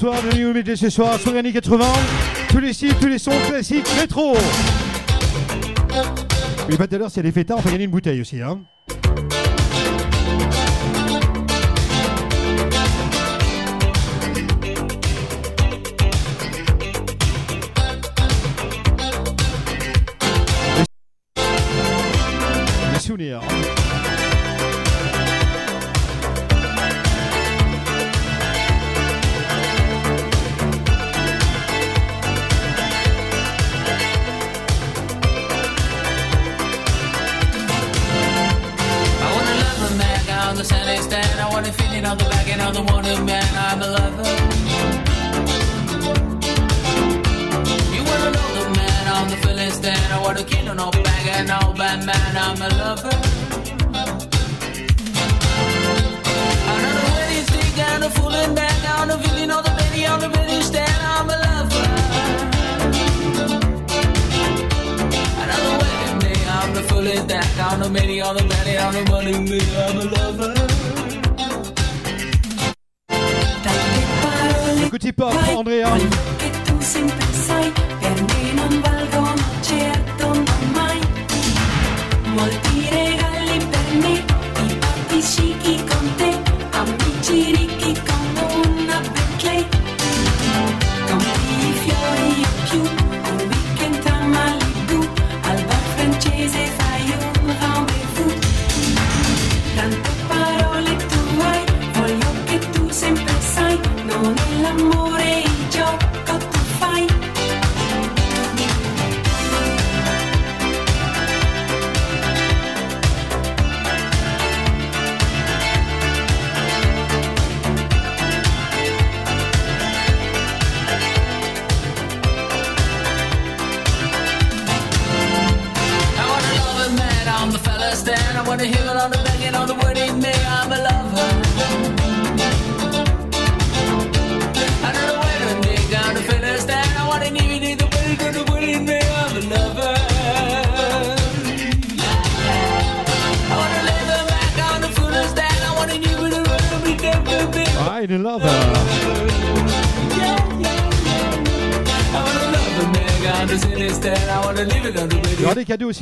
bonsoir, bienvenue au milieu ce soir, sur 80, tous les styles, tous les sons classiques, rétro. Mais pas tout à l'heure, si elle est on peut gagner une bouteille aussi. Hein. Les.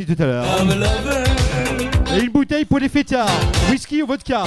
tout à l'heure. Et une bouteille pour les fêtards, whisky ou vodka.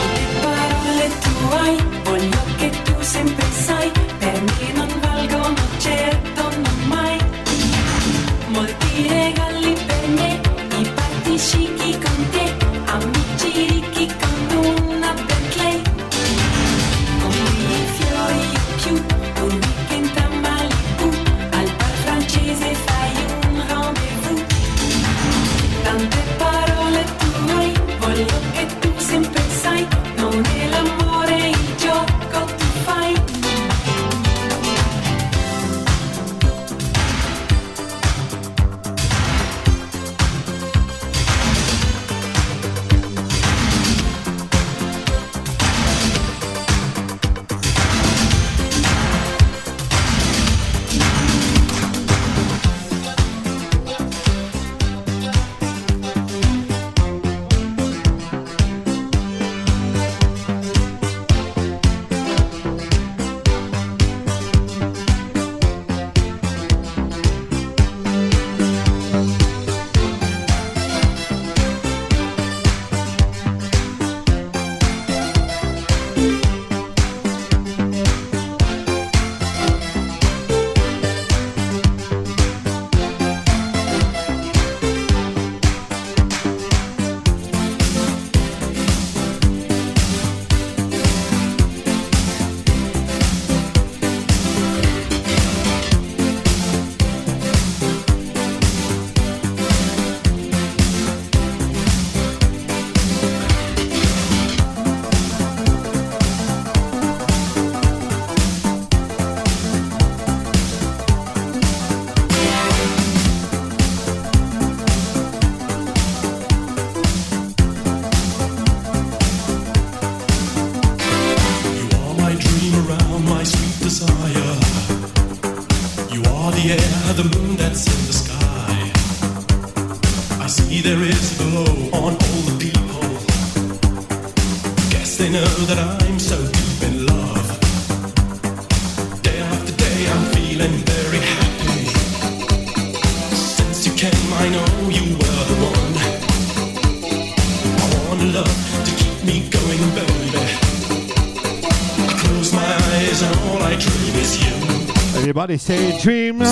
Everybody say dream.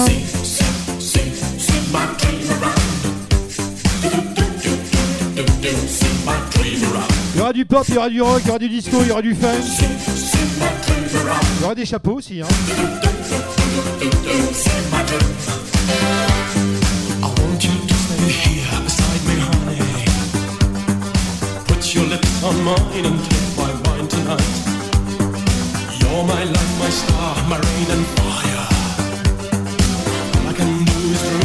Il y aura du pop, il y aura du rock, il y aura du disco, il y aura du funk. Il y aura des chapeaux aussi. Hein. You're my light, my star, my rain and fire.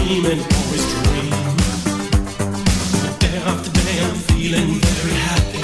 dream and always dream. But day after day, I'm feeling very happy.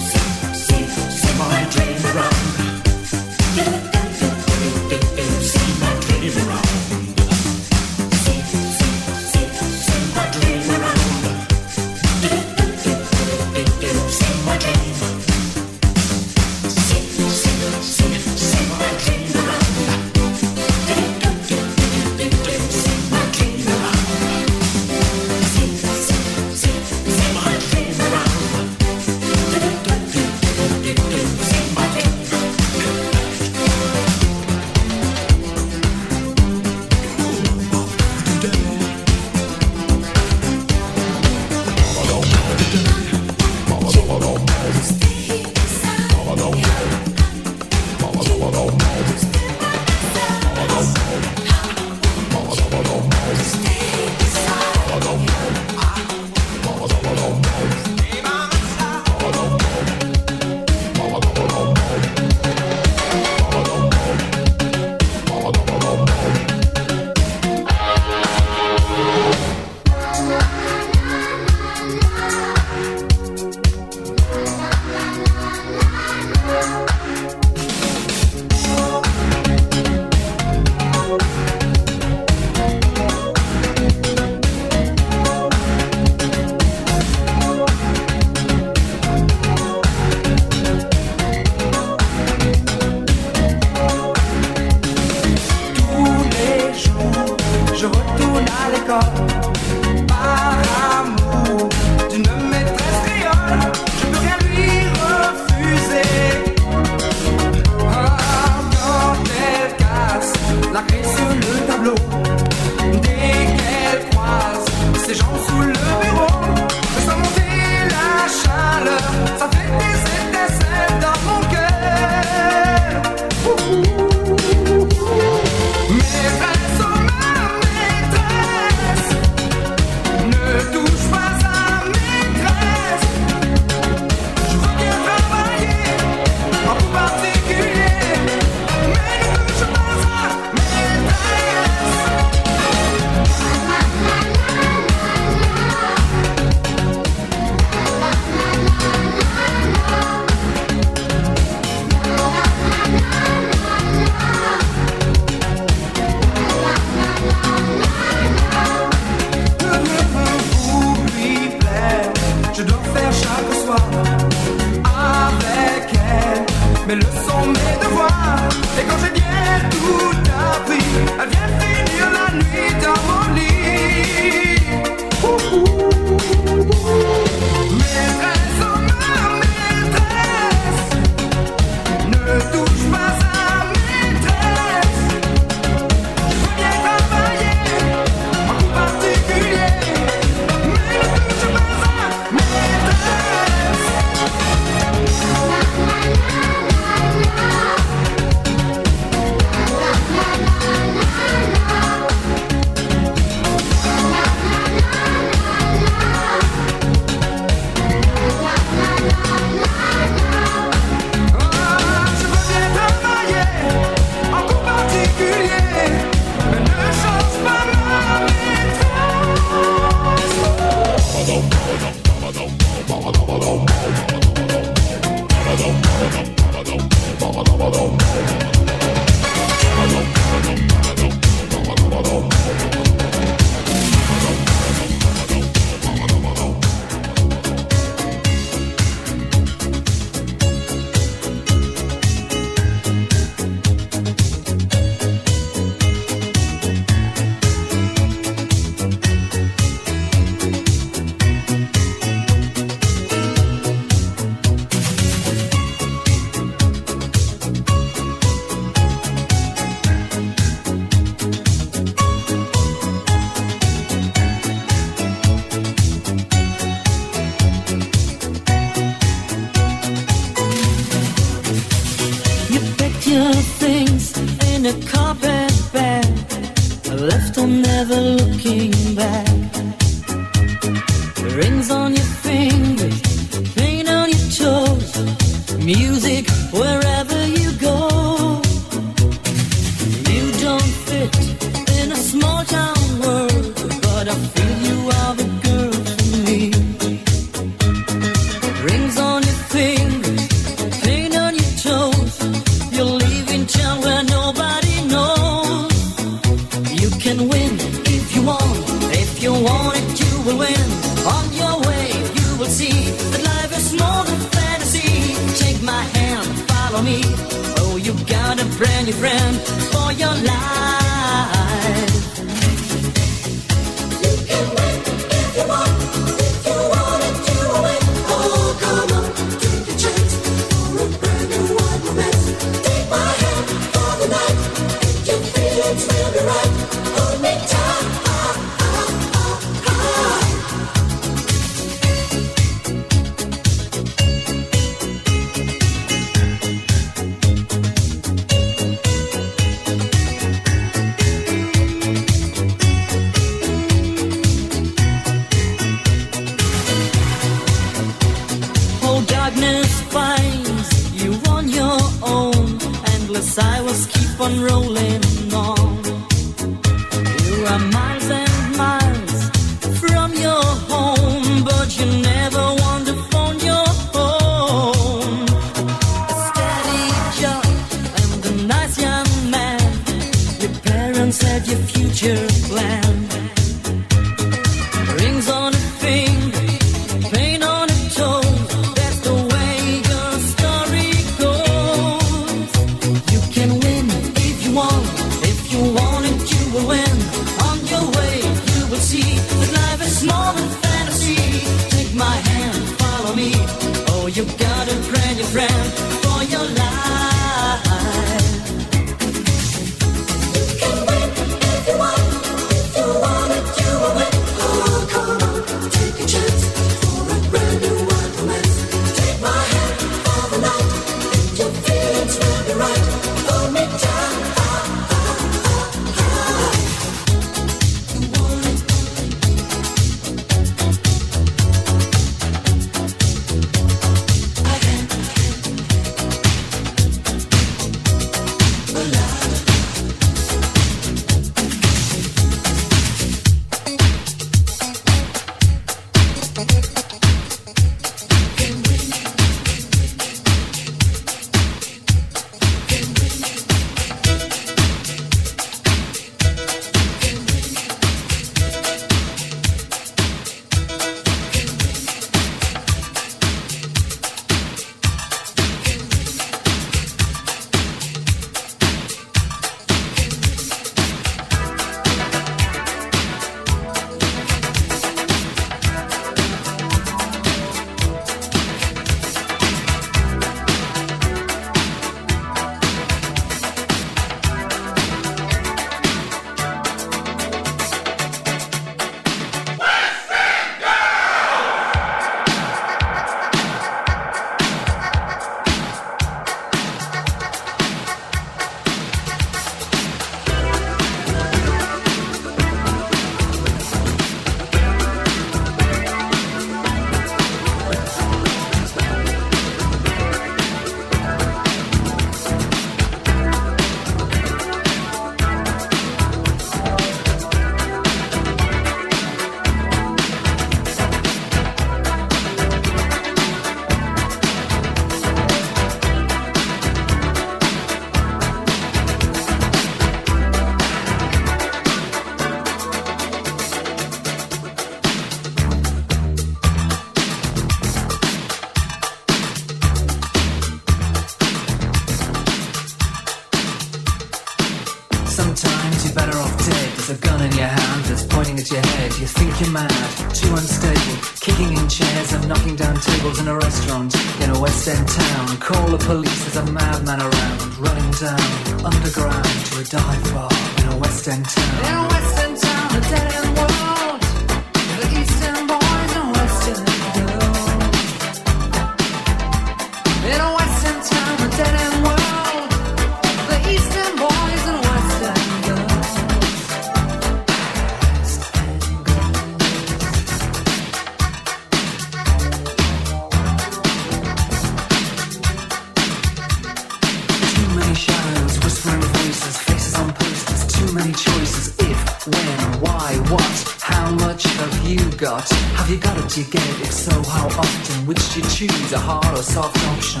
got? Have you got it? You get it? If so, how often? Which do you choose, a hard or soft option?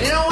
You know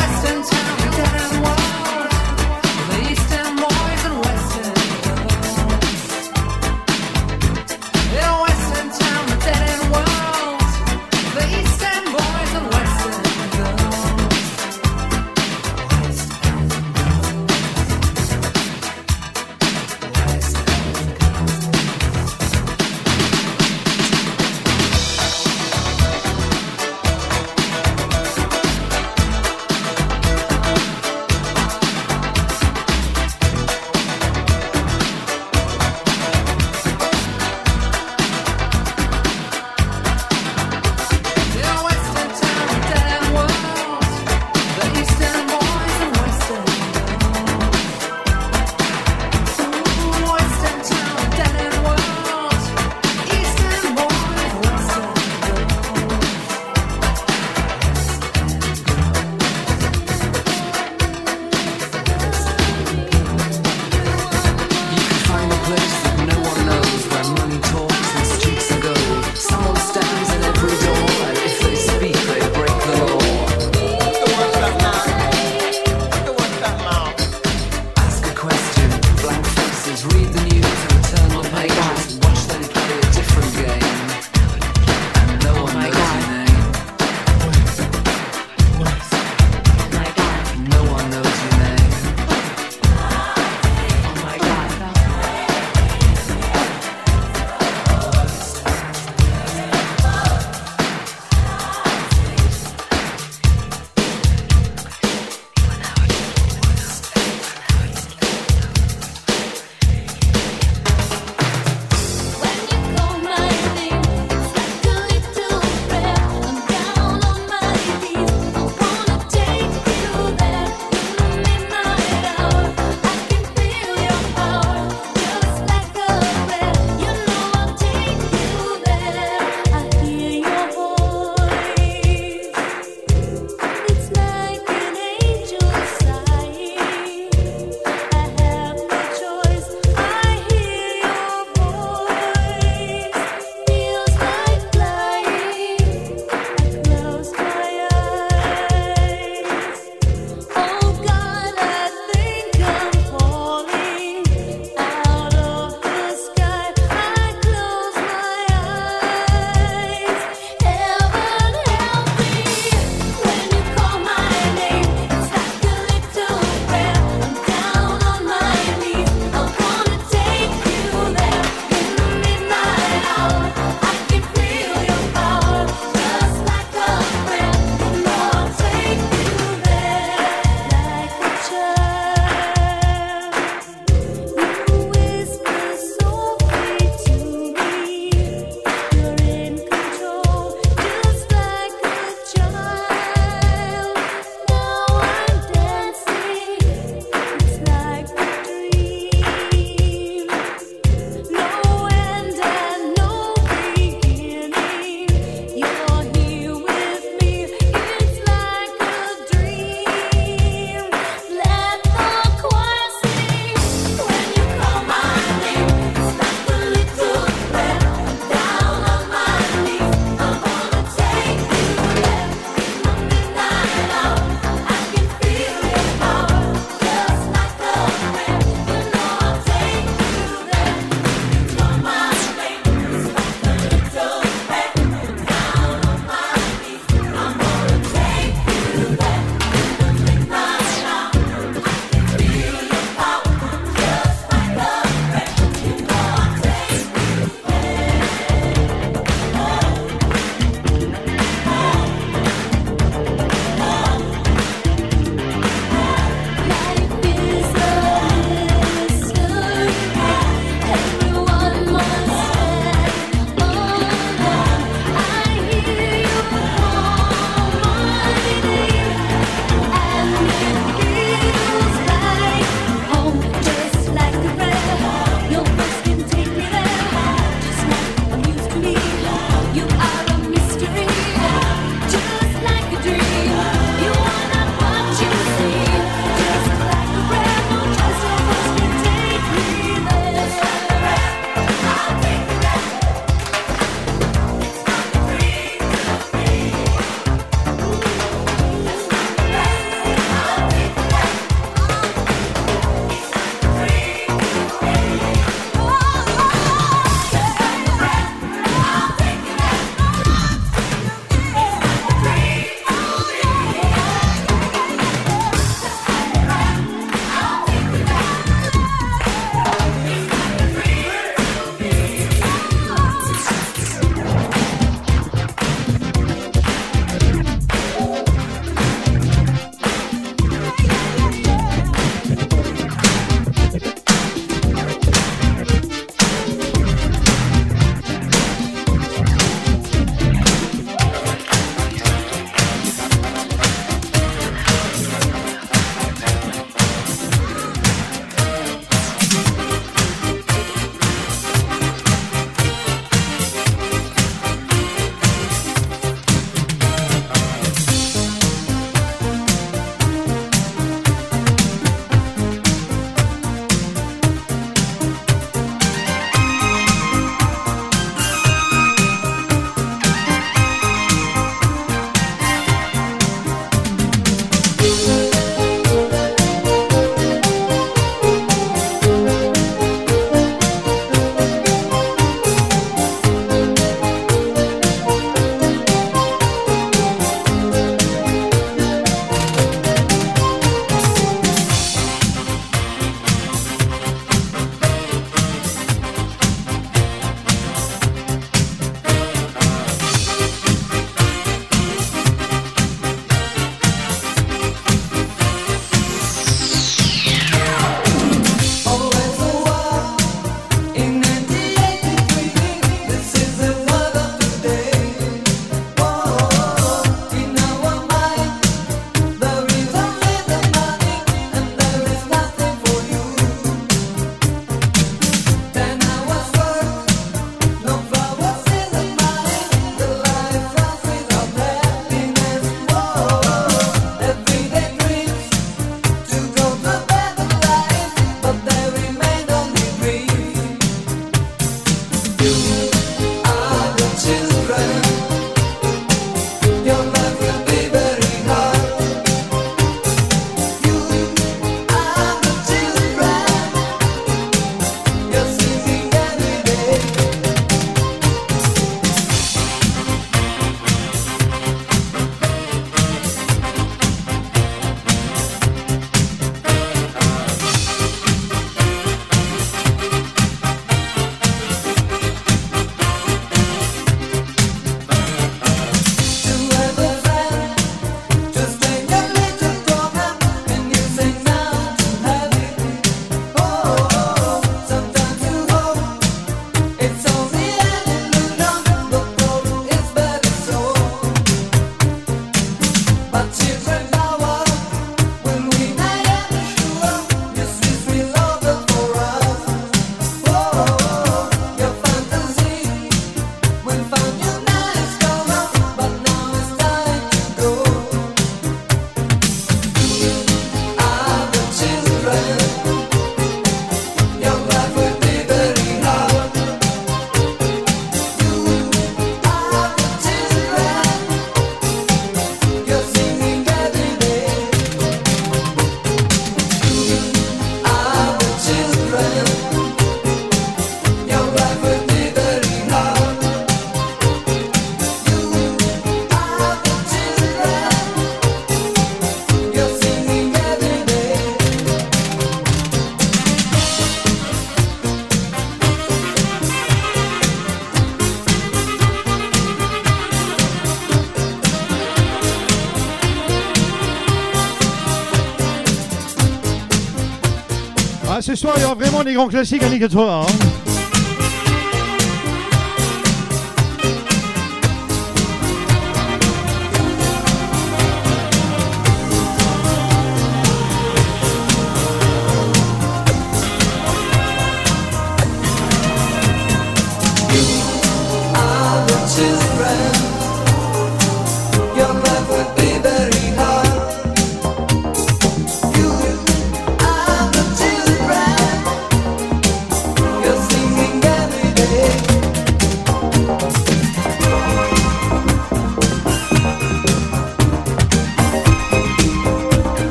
soir, il y aura vraiment des grands classiques à 80. Hein.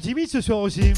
sont ce soir aussi.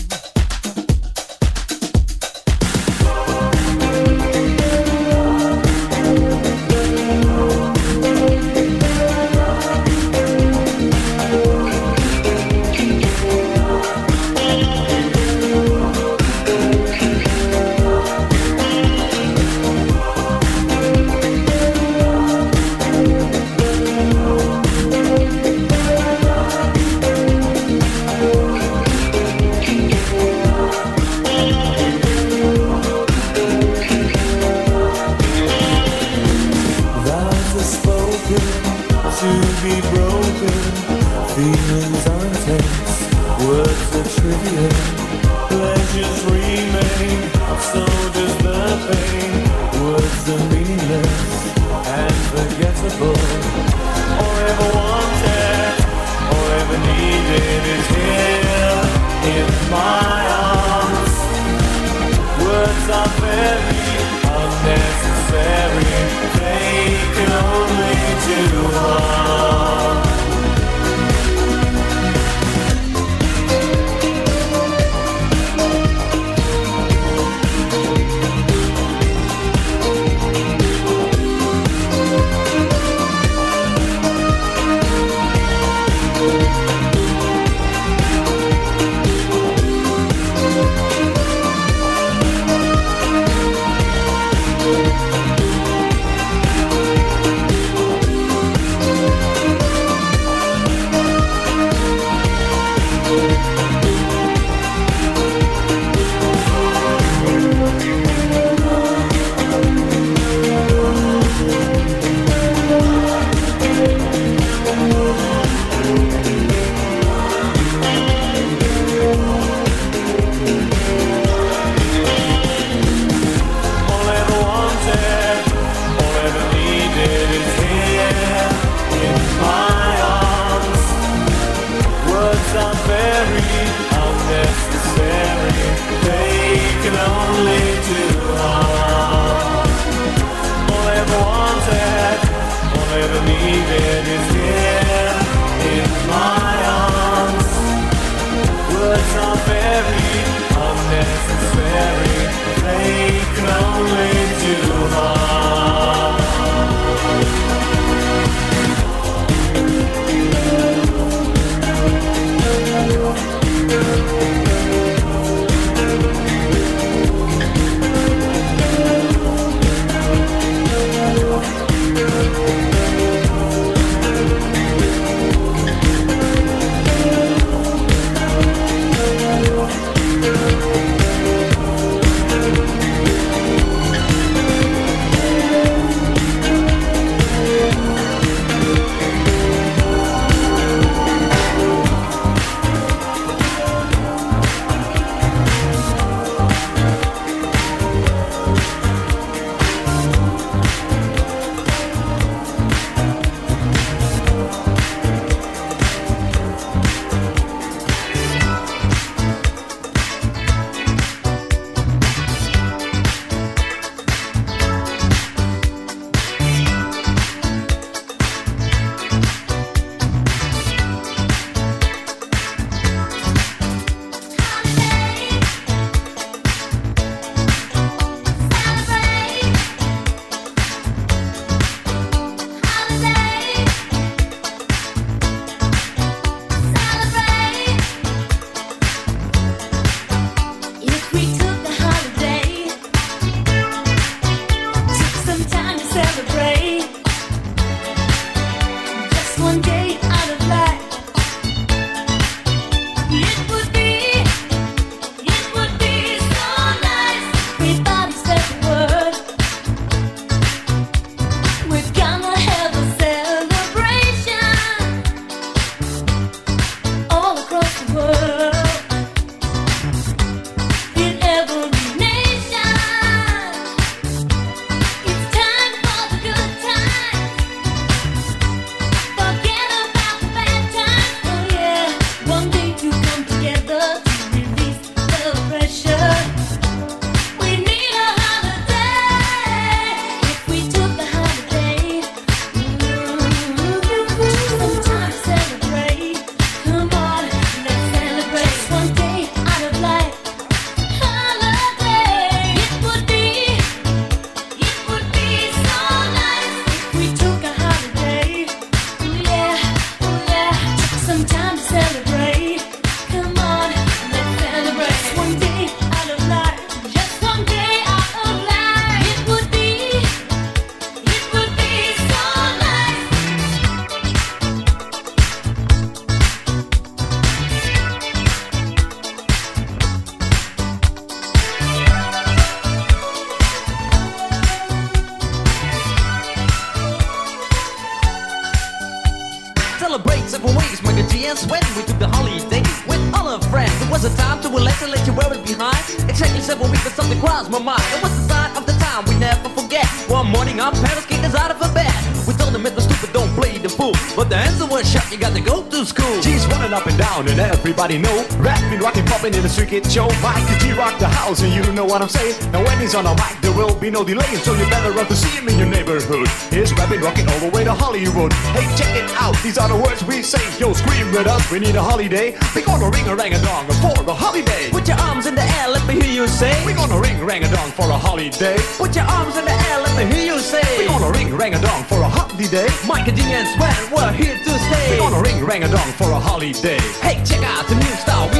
Everybody know Rapping, rocking, popping in the street show Miker G rock the house and you know what I'm saying. Now when he's on a mic there will be no delay. So you better run to see him in your neighborhood. He's rapping, rocking all the way to Hollywood. Hey check it out, these are the words we say. Yo scream with us, we need a holiday. We gonna ring a rang a dong for a holiday. Put your arms in the air, let me hear you say. We gonna ring rang a dong for a holiday. Put your arms in the air, let me hear you say. We gonna ring rang a dong for a holiday. Miker G and Sven, we're here to stay. We gonna ring rang a dong for a holiday. Hey, check out the new style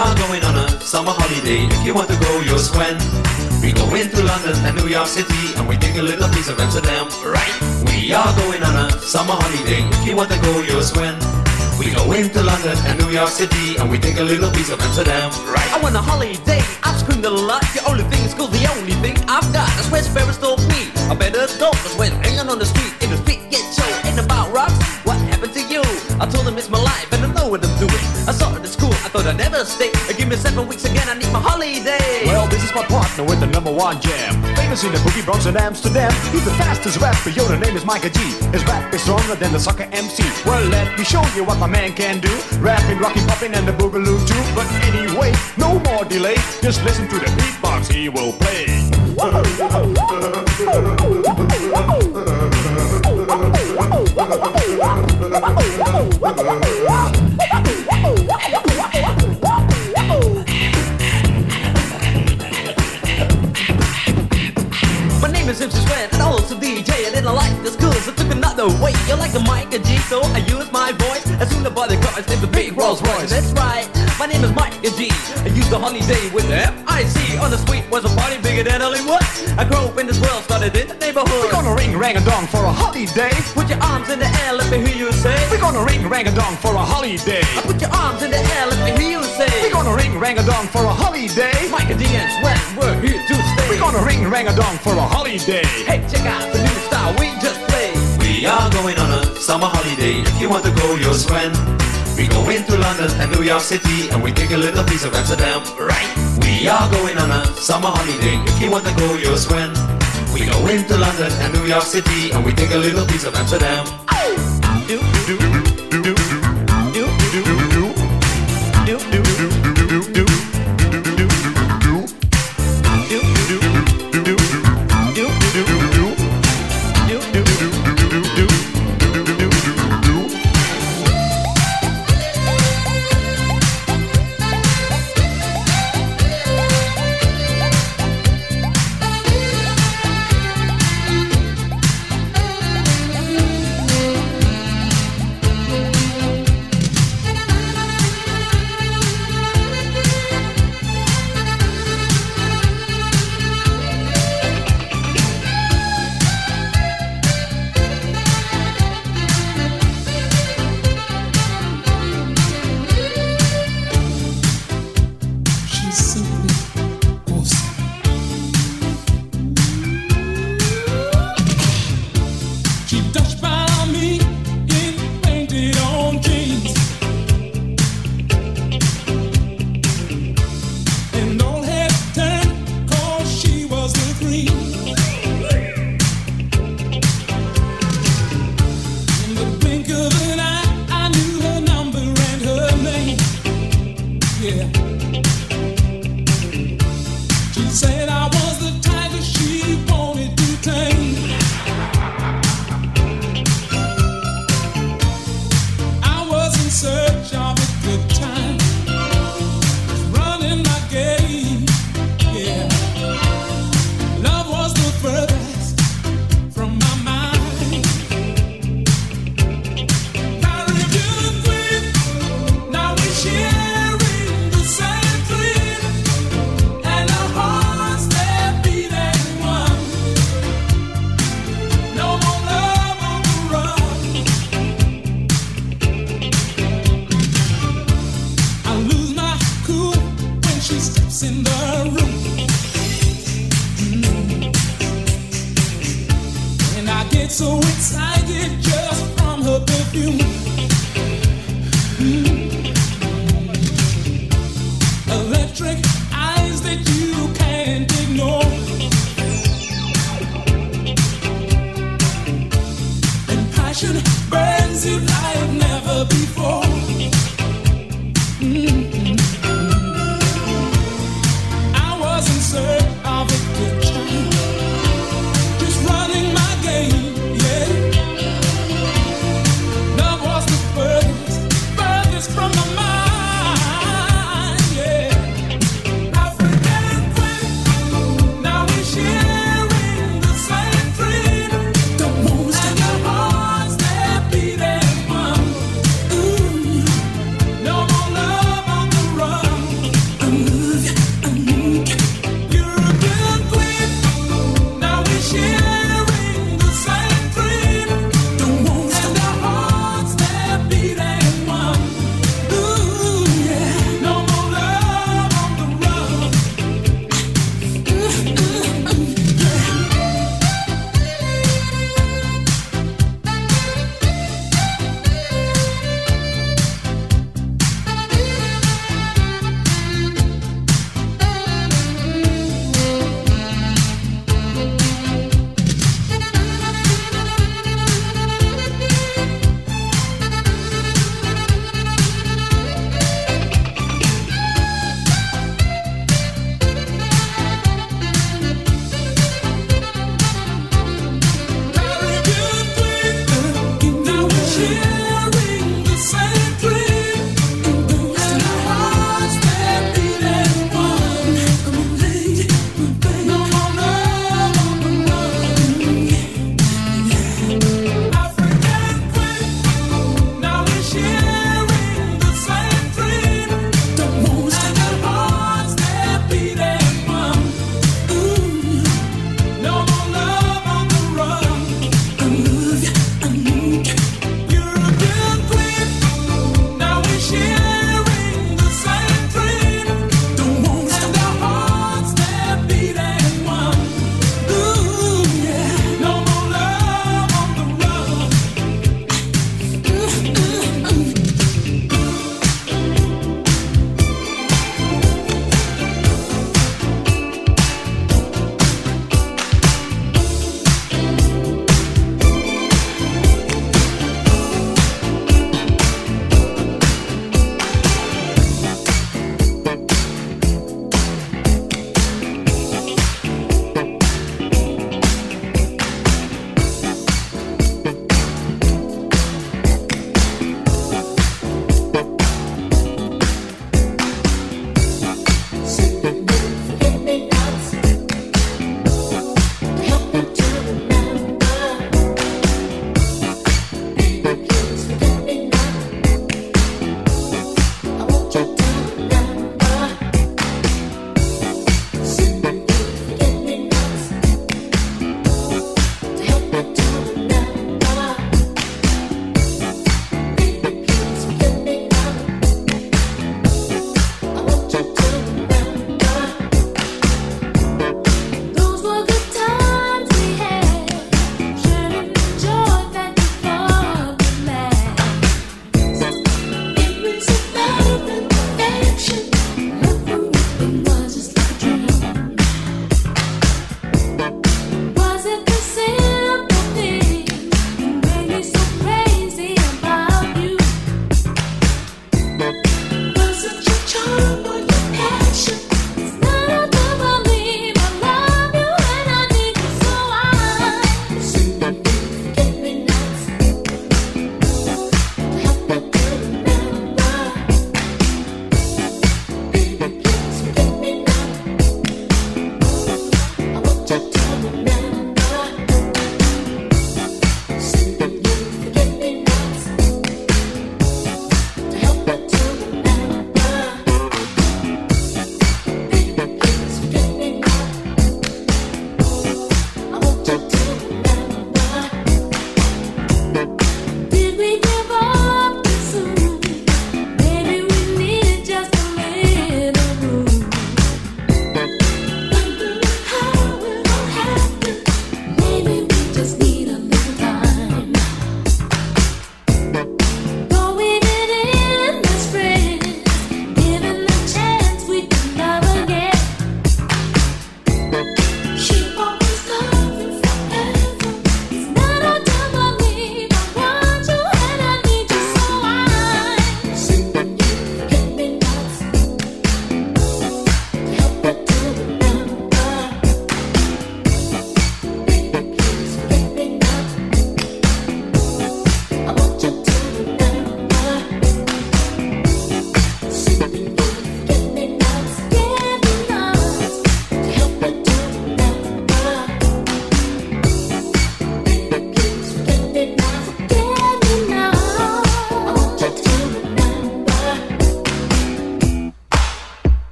are going on a summer holiday. If you want to go, you'll swim. We go into London and New York City, and we take a little piece of Amsterdam. Right? We are going on a summer holiday. If you want to go, you'll swim. We go into London and New York City, and we take a little piece of Amsterdam. Right? I want a holiday, I've screamed a lot. The only thing is cool, the only thing I've got. That's where Sparrows told me. I better go, cause when hanging on the street, in the street get show, ain't about rocks. What happened to you? I told him it's my life, and I know what I'm doing. I saw I thought I'd never stay. Give me seven weeks again, I need my holiday. Well, this is my partner with the number one jam. Famous in the boogie Bronx and Amsterdam. He's the fastest rapper, yo, the name is Miker G. His rap is stronger than the soccer MC. Well, let me show you what my man can do. Rapping, rocking, popping, and the boogaloo too. But anyway, no more delay. Just listen to the beatbox he will play. My name is MC Sven, and also DJ. I didn't like the school, so took another way. You like the a and G, so I use my voice. As soon as I buy the cars in the big Rolls Royce. That's right, my name is Miker G. I use the holiday with the M-I-C. On the street was a party bigger than Hollywood. I grew up in this world, started in the neighborhood. We're gonna ring rang a dong for a holiday. Put your arms in the air, let me hear you say. We're gonna ring rang a dong for a holiday. Put your arms in the air, let me hear you say. We're gonna ring rang a dong for a holiday. Miker G and Sven, we're here to stay. We're gonna ring rang a dong for a holiday. Hey, check out the new style we just played. We are going on a summer holiday. If you want to go, you'll swim. We go into London and New York City, and we take a little piece of Amsterdam. Right? We are going on a summer holiday. If you want to go, you'll swim. We go into London and New York City, and we take a little piece of Amsterdam.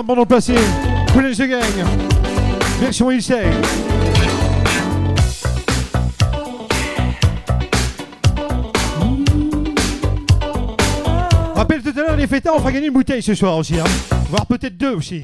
Star, bande passé. Cool the Gang. Version Ilsei. Rappelle tout à l'heure les fêtards, on fera gagner une bouteille ce soir aussi. Hein. Voire peut-être deux aussi.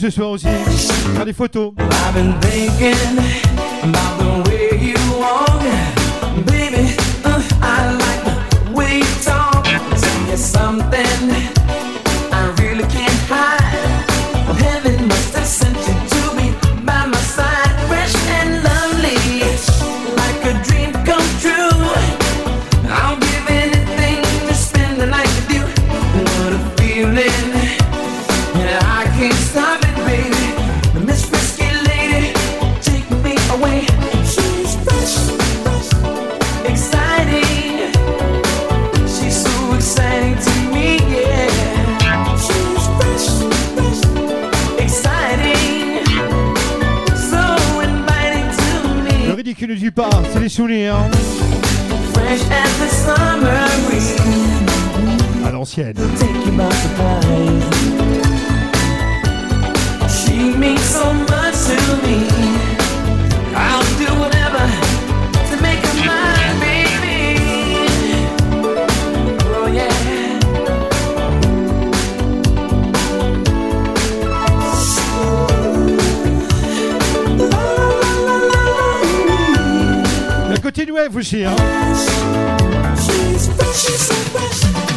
ce soir aussi. Faire des photos. Pas, c'est les souvenirs. À l'ancienne. She so much to me. away for she, huh? She's fresh, she's so fresh.